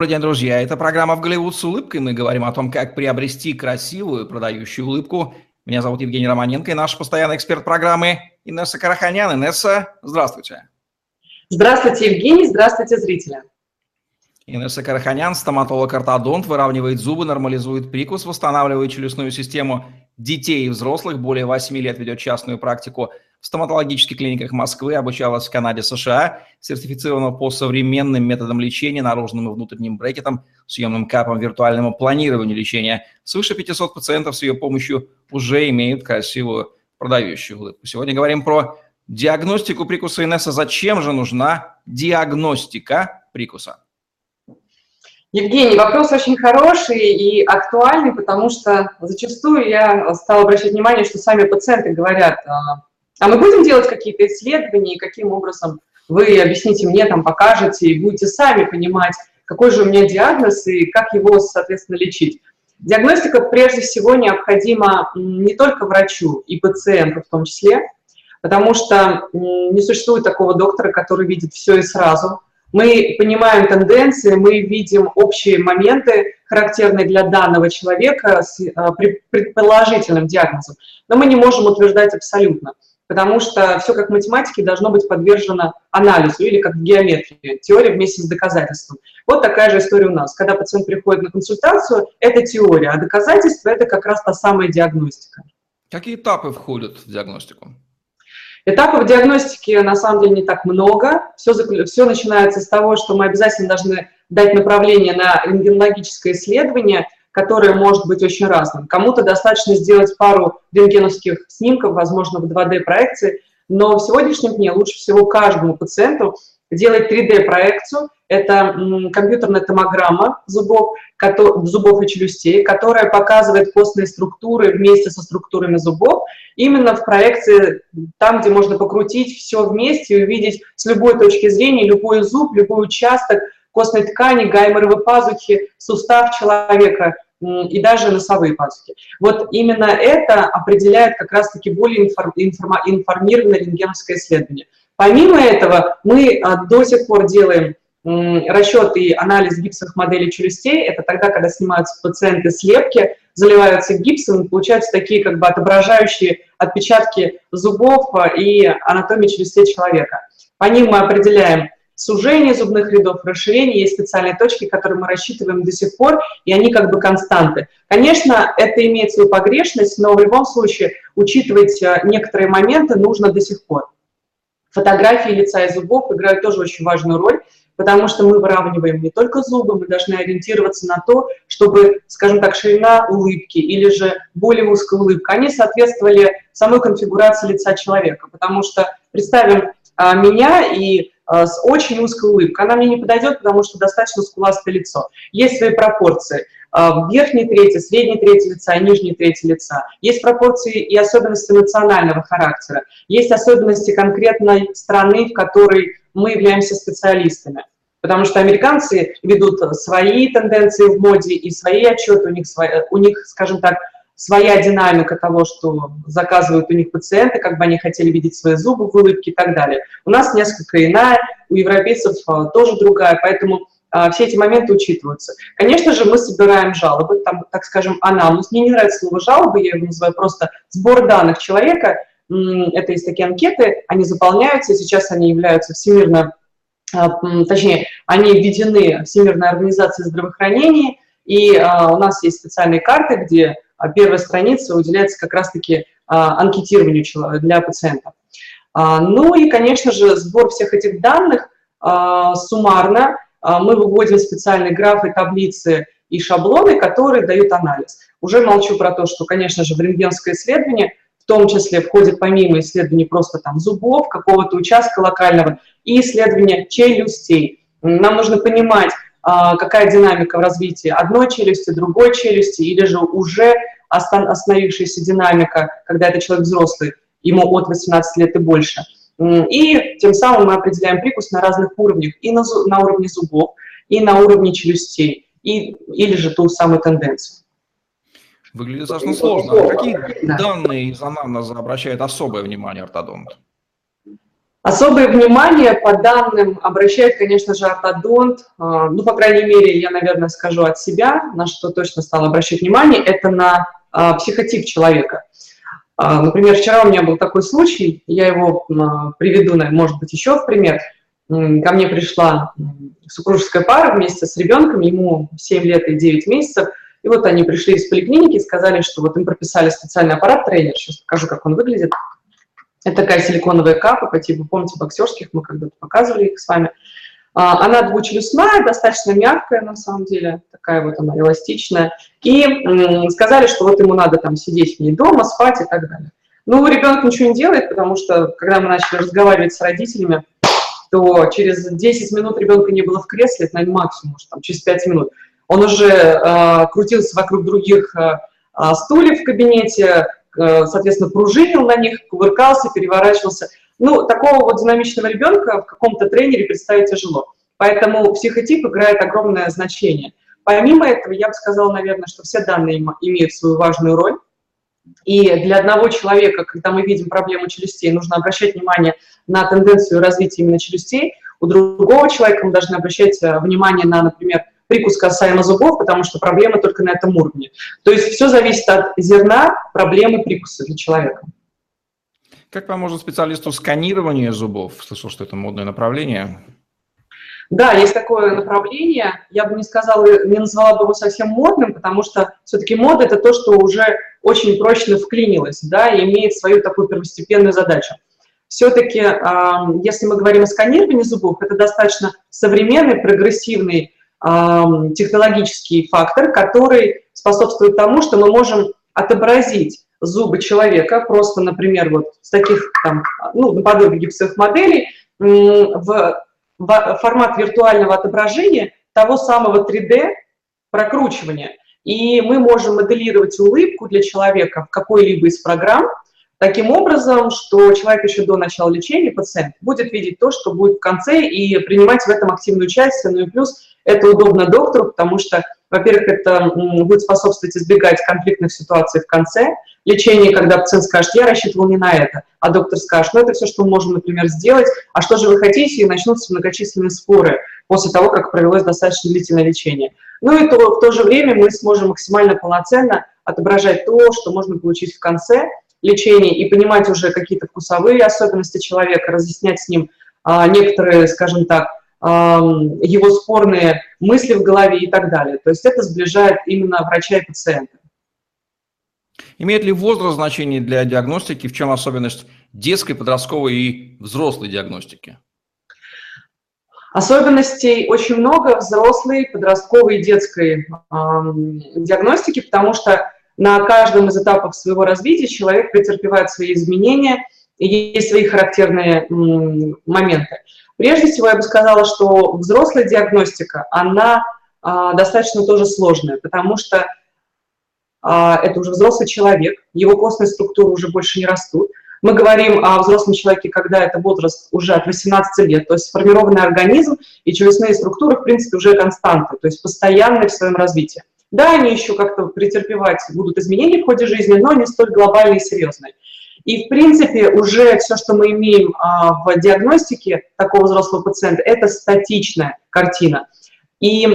Добрый день, друзья. Это программа «В Голливуд с улыбкой». Мы говорим о том, как приобрести красивую продающую улыбку. Меня зовут Евгений Романенко и наш постоянный эксперт программы Инесса Караханян. Инесса, здравствуйте. Здравствуйте, Евгений. Здравствуйте, зрители. Инесса Караханян, стоматолог-ортодонт, выравнивает зубы, нормализует прикус, восстанавливает челюстную систему детей и взрослых. Более 8 лет ведет частную практику – в стоматологических клиниках Москвы, обучалась в Канаде, США, сертифицирована по современным методам лечения, наружным и внутренним брекетам, съемным капом, виртуальному планированию лечения. Свыше 500 пациентов с ее помощью уже имеют красивую продающую улыбку. Сегодня говорим про диагностику прикуса Инесса. Зачем же нужна диагностика прикуса? Евгений, вопрос очень хороший и актуальный, потому что зачастую я стала обращать внимание, что сами пациенты говорят, а, мы будем делать какие-то исследования, и каким образом вы объясните мне, там, покажете, и будете сами понимать, какой же у меня диагноз и как его, соответственно, лечить. Диагностика прежде всего необходима не только врачу и пациенту в том числе, потому что не существует такого доктора, который видит все и сразу. Мы понимаем тенденции, мы видим общие моменты, характерные для данного человека с а, предположительным диагнозом, но мы не можем утверждать абсолютно потому что все как в математике должно быть подвержено анализу или как в геометрии, теория вместе с доказательством. Вот такая же история у нас. Когда пациент приходит на консультацию, это теория, а доказательство – это как раз та самая диагностика. Какие этапы входят в диагностику? Этапов диагностики на самом деле не так много. Все, все начинается с того, что мы обязательно должны дать направление на рентгенологическое исследование – которое может быть очень разным. Кому-то достаточно сделать пару рентгеновских снимков, возможно, в 2D-проекции, но в сегодняшнем дне лучше всего каждому пациенту делать 3D-проекцию. Это компьютерная томограмма зубов, зубов и челюстей, которая показывает костные структуры вместе со структурами зубов. Именно в проекции, там, где можно покрутить все вместе и увидеть с любой точки зрения любой зуб, любой участок костной ткани, гайморовой пазухи, сустав человека и даже носовые пазухи. Вот именно это определяет как раз-таки более информированное рентгеновское исследование. Помимо этого, мы а, до сих пор делаем расчет и анализ гипсовых моделей челюстей. Это тогда, когда снимаются пациенты слепки, заливаются гипсом, получаются такие как бы отображающие отпечатки зубов а, и анатомии челюстей человека. По ним мы определяем сужение зубных рядов, расширение, есть специальные точки, которые мы рассчитываем до сих пор, и они как бы константы. Конечно, это имеет свою погрешность, но в любом случае учитывать э, некоторые моменты нужно до сих пор. Фотографии лица и зубов играют тоже очень важную роль, потому что мы выравниваем не только зубы, мы должны ориентироваться на то, чтобы, скажем так, ширина улыбки или же более узкая улыбка, они соответствовали самой конфигурации лица человека, потому что представим а, меня и с очень узкой улыбкой. Она мне не подойдет, потому что достаточно скуластое лицо. Есть свои пропорции. А, верхней трети, средней трети лица и нижней трети лица. Есть пропорции и особенности национального характера. Есть особенности конкретной страны, в которой мы являемся специалистами. Потому что американцы ведут свои тенденции в моде и свои отчеты, у них, у них скажем так, своя динамика того, что заказывают у них пациенты, как бы они хотели видеть свои зубы в улыбке и так далее. У нас несколько иная, у европейцев а, тоже другая, поэтому а, все эти моменты учитываются. Конечно же, мы собираем жалобы, там, так скажем, анамнез. Мне не нравится слово жалобы, я его называю просто сбор данных человека. Это есть такие анкеты, они заполняются, сейчас они являются всемирно, а, точнее, они введены Всемирной организацией здравоохранения, и у нас есть специальные карты, где первая страница уделяется как раз-таки а, анкетированию для пациента. А, ну и, конечно же, сбор всех этих данных суммарно мы выводим специальные графы, таблицы и шаблоны, которые дают анализ. Уже молчу про то, что, конечно же, в рентгенское исследование в том числе входит помимо исследований просто там зубов, какого-то участка локального, и исследования челюстей. Нам нужно понимать, а, какая динамика в развитии одной челюсти, другой челюсти, или же уже остановившаяся динамика, когда это человек взрослый, ему от 18 лет и больше. И тем самым мы определяем прикус на разных уровнях, и на, на уровне зубов, и на уровне челюстей, и, или же ту самую тенденцию. Выглядит достаточно сложно. А какие да. данные из анамнеза обращает особое внимание ортодонт? Особое внимание по данным обращает, конечно же, ортодонт. А, ну, по крайней мере, я, наверное, скажу от себя, на что точно стал обращать внимание, это на а, психотип человека. А, например, вчера у меня был такой случай, я его приведу, может быть, еще в пример. Ко мне пришла супружеская пара вместе с ребенком, ему 7 лет и 9 месяцев, и вот они пришли из поликлиники и сказали, что вот им прописали специальный аппарат тренер, сейчас покажу, как он выглядит. Это такая силиконовая капа по типу, помните, боксерских, мы когда-то показывали их с вами. А, она двучелюстная, достаточно мягкая на самом деле, такая вот она эластичная. И сказали, что вот ему надо там сидеть в ней дома, спать и так далее. Ну, ребенок ничего не делает, потому что, когда мы начали разговаривать с родителями, то через 10 минут ребенка не было в кресле, это, наверное, максимум, может, там, через 5 минут. Он уже э, крутился вокруг других э, стульев в кабинете, соответственно, пружинил на них, кувыркался, переворачивался. Ну, такого вот динамичного ребенка в каком-то тренере представить тяжело. Поэтому психотип играет огромное значение. Помимо этого, я бы сказала, наверное, что все данные имеют свою важную роль. И для одного человека, когда мы видим проблему челюстей, нужно обращать внимание на тенденцию развития именно челюстей. У другого человека мы должны обращать э, внимание на, например, прикус касаемо зубов, потому что проблема только на этом уровне. То есть все зависит от зерна проблемы прикуса для человека. Как поможет специалисту сканирование зубов? Слышал, что это модное направление. Да, есть такое направление. Я бы не сказала, не назвала бы его совсем модным, потому что все-таки мода – это то, что уже очень прочно вклинилось, да, и имеет свою такую первостепенную задачу. Все-таки, если мы говорим о сканировании зубов, это достаточно современный, прогрессивный технологический фактор, который способствует тому, что мы можем отобразить зубы человека, просто, например, вот с таких, там, ну, наподобие гипсовых моделей, в, в формат виртуального отображения того самого 3D прокручивания. И мы можем моделировать улыбку для человека в какой-либо из программ, таким образом, что человек еще до начала лечения, пациент, будет видеть то, что будет в конце, и принимать в этом активное участие. Ну и плюс это удобно доктору, потому что, во-первых, это будет способствовать избегать конфликтных ситуаций в конце. Лечения, когда пациент скажет, я рассчитывал не на это, а доктор скажет, ну это все, что мы можем, например, сделать, а что же вы хотите, и начнутся многочисленные споры после того, как провелось достаточно длительное лечение. Ну и то, в то же время мы сможем максимально полноценно отображать то, что можно получить в конце, лечения и понимать уже какие-то вкусовые особенности человека, разъяснять с ним а, некоторые, скажем так, его спорные мысли в голове и так далее. То есть это сближает именно врача и пациента. Имеет ли возраст значение для диагностики? В чем особенность детской, подростковой и взрослой диагностики? Особенностей очень много взрослой, подростковой и детской э, диагностики, потому что на каждом из этапов своего развития человек претерпевает свои изменения, и есть свои характерные моменты. Прежде всего, я бы сказала, что взрослая диагностика, она а, достаточно тоже сложная, потому что а, это уже взрослый человек, его костные структуры уже больше не растут. Мы говорим о взрослом человеке, когда это возраст уже от 18 лет, то есть сформированный организм и челюстные структуры, в принципе, уже константы, то есть постоянные в своем развитии. Да, они еще как-то претерпевать будут изменения в ходе жизни, но не столь глобальные и серьезные. И, в принципе, уже все, что мы имеем а, в диагностике такого взрослого пациента, это статичная картина. И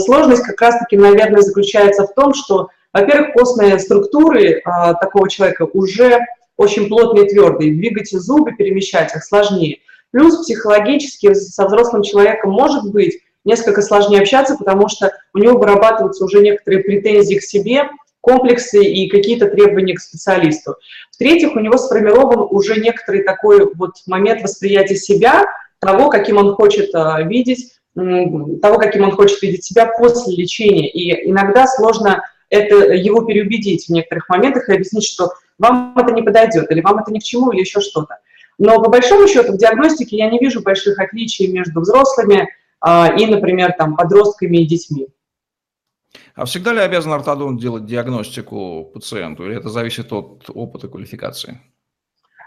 сложность как раз-таки, наверное, заключается в том, что, во-первых, костные структуры а, такого человека уже очень плотные и твердые, двигать зубы, перемещать их сложнее. Плюс психологически со взрослым человеком может быть несколько сложнее общаться, потому что у него вырабатываются уже некоторые претензии к себе, комплексы и какие-то требования к специалисту. В-третьих, у него сформирован уже некоторый такой вот момент восприятия себя, того, каким он хочет а, видеть, того, каким он хочет видеть себя после лечения. И иногда сложно это, его переубедить в некоторых моментах и объяснить, что вам это не подойдет, или вам это ни к чему, или еще что-то. Но по большому счету в диагностике я не вижу больших отличий между взрослыми, а, и, например, там, подростками и детьми. А всегда ли обязан ортодонт делать диагностику пациенту, или это зависит от опыта квалификации?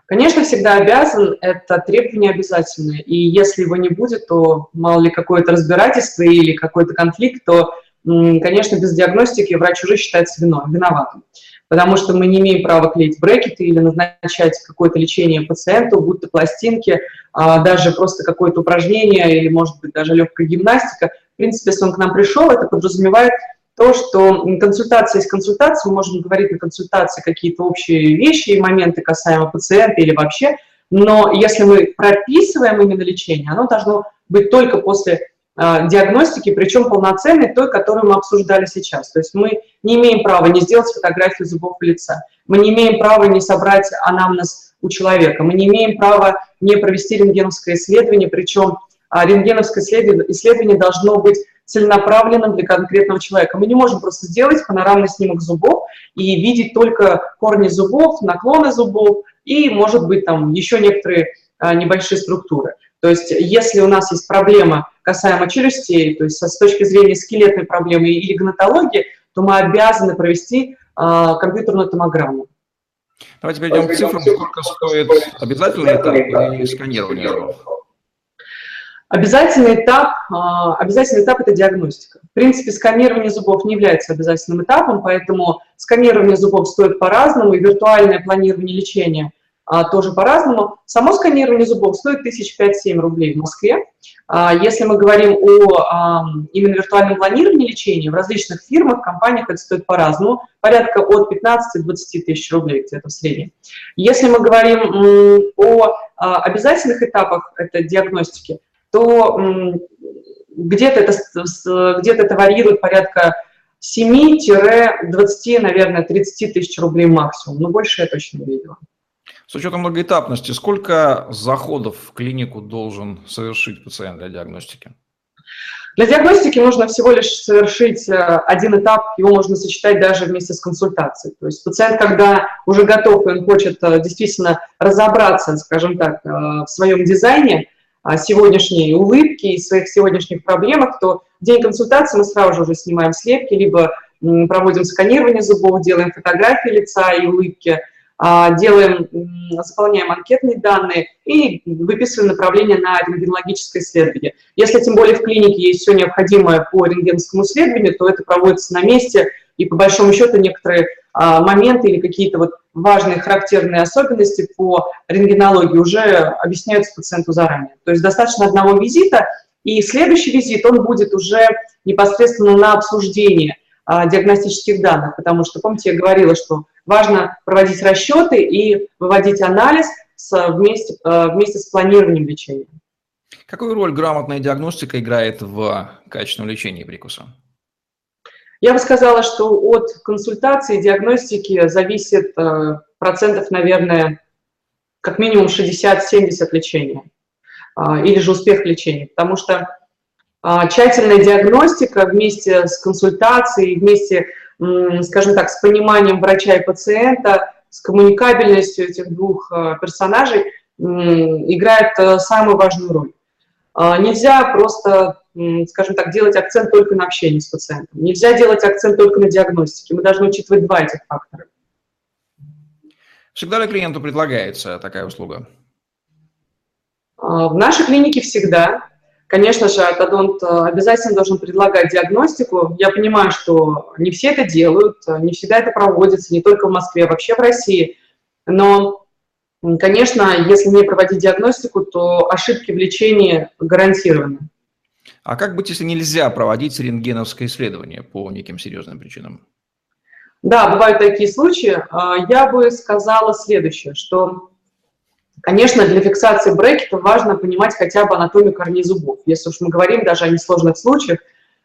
Конечно, всегда обязан, это требование обязательное. И если его не будет, то мало ли какое-то разбирательство или какой-то конфликт, то, конечно, без диагностики врач уже считается виноватым. потому что мы не имеем права клеить брекеты или назначать какое-то лечение пациенту, будто пластинки, а, даже просто какое-то упражнение или, может быть, даже легкая гимнастика. В принципе, если он к нам пришел, это подразумевает то, что консультация есть консультация, мы можем говорить на консультации какие-то общие вещи и моменты касаемо пациента или вообще, но если мы прописываем именно лечение, оно должно быть только после э, диагностики, причем полноценной, той, которую мы обсуждали сейчас. То есть мы не имеем права не сделать фотографию зубов и лица, мы не имеем права не собрать анамнез у человека, мы не имеем права не провести рентгеновское исследование, причем э, рентгеновское исследование должно быть целенаправленным для конкретного человека. Мы не можем просто сделать панорамный снимок зубов и видеть только корни зубов, наклоны зубов и, может быть, там еще некоторые а, небольшие структуры. То есть если у нас есть проблема касаемо челюстей, то есть с точки зрения скелетной проблемы или гнатологии, то мы обязаны провести а, компьютерную томограмму. Давайте перейдем к цифрам. Сколько стоит обязательный этап и сканирование зубов? Обязательный этап, а, обязательный этап – это диагностика. В принципе, сканирование зубов не является обязательным этапом, поэтому сканирование зубов стоит по-разному, и виртуальное планирование лечения а, тоже по-разному. Само сканирование зубов стоит 1005-7 рублей в Москве. А, если мы говорим о именно виртуальном планировании лечения, в различных фирмах, компаниях это стоит по-разному, порядка от 15 до 20 тысяч рублей где-то в среднем. Если мы говорим о обязательных этапах этой диагностики, то где-то это, где это варьирует порядка 7-20, наверное, 30 тысяч рублей максимум, но больше я точно не видела. С учетом многоэтапности, сколько заходов в клинику должен совершить пациент для диагностики? Для диагностики нужно всего лишь совершить э, один этап, его можно сочетать даже вместе с консультацией. То есть пациент, когда уже готов и он хочет э, действительно разобраться, скажем так, э, в своем дизайне, сегодняшней улыбки и своих сегодняшних проблемах, то в день консультации мы сразу же уже снимаем слепки, либо проводим сканирование зубов, делаем фотографии лица и улыбки, а, делаем, заполняем анкетные данные и выписываем направление на рентгенологическое исследование. Если тем более в клинике есть все необходимое по рентгеновскому исследованию, то это проводится на месте, и по большому счету некоторые а, моменты или какие-то вот важные характерные особенности по рентгенологии уже объясняются пациенту заранее. То есть достаточно одного визита, и следующий визит, он будет уже непосредственно на обсуждение а, диагностических данных, потому что, помните, я говорила, что важно проводить расчеты и выводить анализ с, вместе, а, вместе с планированием лечения. Какую роль грамотная диагностика играет в качественном лечении прикуса? Я бы сказала, что от консультации, диагностики зависит э, процентов, наверное, как минимум 60-70 лечения а, или же успех лечения, потому что а, тщательная диагностика вместе с консультацией, вместе, скажем так, с пониманием врача и пациента, с коммуникабельностью этих двух э, персонажей играет э, самую важную роль. Нельзя просто, скажем так, делать акцент только на общении с пациентом. Нельзя делать акцент только на диагностике. Мы должны учитывать два этих фактора. Всегда ли клиенту предлагается такая услуга? А, в нашей клинике всегда. Конечно же, ортодонт а, обязательно должен предлагать диагностику. Я понимаю, что не все это делают, не всегда это проводится, не только в Москве, а вообще в России. Но Конечно, если не проводить диагностику, то ошибки в лечении гарантированы. А как быть, если нельзя проводить рентгеновское исследование по неким серьезным причинам? Да, бывают такие случаи. А, я бы сказала следующее, что, конечно, для фиксации брекета важно понимать хотя бы анатомию корней зубов. Если уж мы говорим даже о несложных случаях,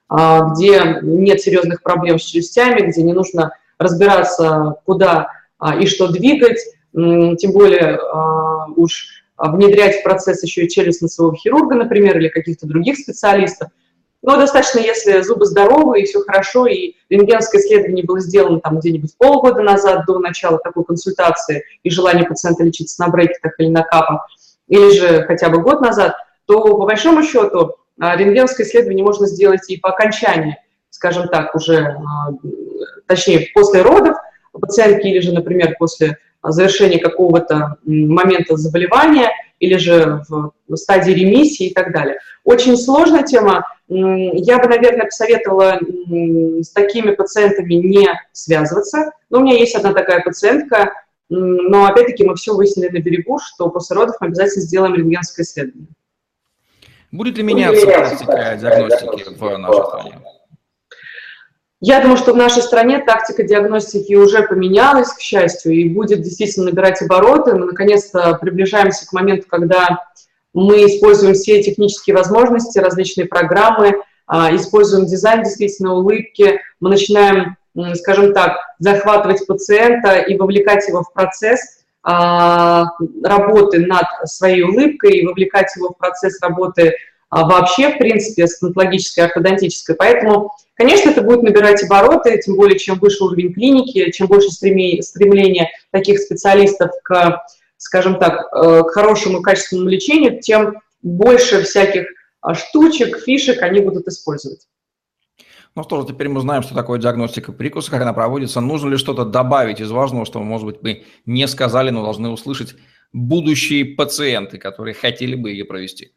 а, где нет серьезных проблем с челюстями, где не нужно разбираться, куда а, и что двигать, тем более уж внедрять в процесс еще и челюстно-носового хирурга, например, или каких-то других специалистов. Но достаточно, если зубы здоровы и все хорошо, и рентгеновское исследование было сделано там где-нибудь полгода назад до начала такой консультации и желания пациента лечиться на брекетах или на капах, или же хотя бы год назад, то по большому счету а, рентгеновское исследование можно сделать и по окончании, скажем так, уже, а, точнее, после родов пациентки или же, например, после завершения какого-то момента заболевания, или же в стадии ремиссии и так далее. Очень сложная тема. Я бы, наверное, посоветовала с такими пациентами не связываться. Но у меня есть одна такая пациентка, но опять-таки мы все выяснили на берегу, что после родов мы обязательно сделаем рентгенское исследование. Будет ли меняться практика диагностики в нашей стране? Я думаю, что в нашей стране тактика диагностики уже поменялась, к счастью, и будет действительно набирать обороты. Мы наконец-то приближаемся к моменту, когда мы используем все технические возможности, различные программы, а, используем дизайн действительно улыбки. Мы начинаем, скажем так, захватывать пациента и вовлекать его в процесс а, работы над своей улыбкой, и вовлекать его в процесс работы а, вообще, в принципе, стоматологической, ортодонтической. Поэтому Конечно, это будет набирать обороты, тем более, чем выше уровень клиники, чем больше стремления таких специалистов к, скажем так, э, к хорошему качественному лечению, тем больше всяких а, штучек, фишек они будут использовать. Ну что же, теперь мы знаем, что такое диагностика прикуса, как она проводится. Нужно ли что-то добавить из важного, что, может быть, мы не сказали, но должны услышать будущие пациенты, которые хотели бы ее провести?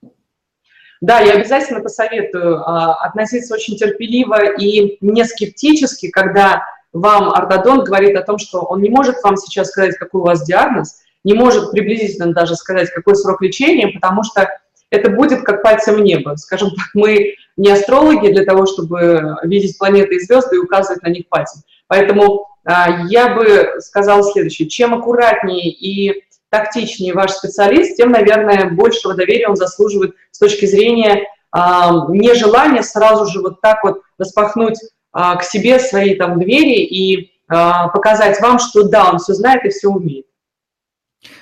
Да, я обязательно посоветую а, относиться очень терпеливо и не скептически, когда вам ортодонт говорит о том, что он не может вам сейчас сказать, какой у вас диагноз, не может приблизительно даже сказать, какой срок лечения, потому что это будет как пальцем в небо. Скажем так, мы не астрологи для того, чтобы видеть планеты и звезды и указывать на них пальцем. Поэтому а, я бы сказала следующее. Чем аккуратнее и тактичнее ваш специалист, тем, наверное, большего доверия он заслуживает с точки зрения а, нежелания сразу же вот так вот распахнуть а, к себе свои там двери и а, показать вам, что да, он все знает и все умеет.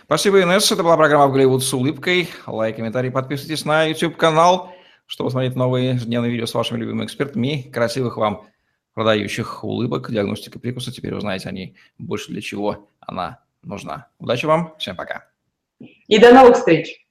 Спасибо, Инесса. Это была программа «Голливуд с улыбкой». Лайк, комментарий, подписывайтесь на YouTube-канал, чтобы смотреть новые ежедневные видео с вашими любимыми экспертами. Красивых вам продающих улыбок, диагностика прикуса. Теперь узнаете о ней больше, для чего она нужна. Удачи вам, всем пока. И до новых встреч!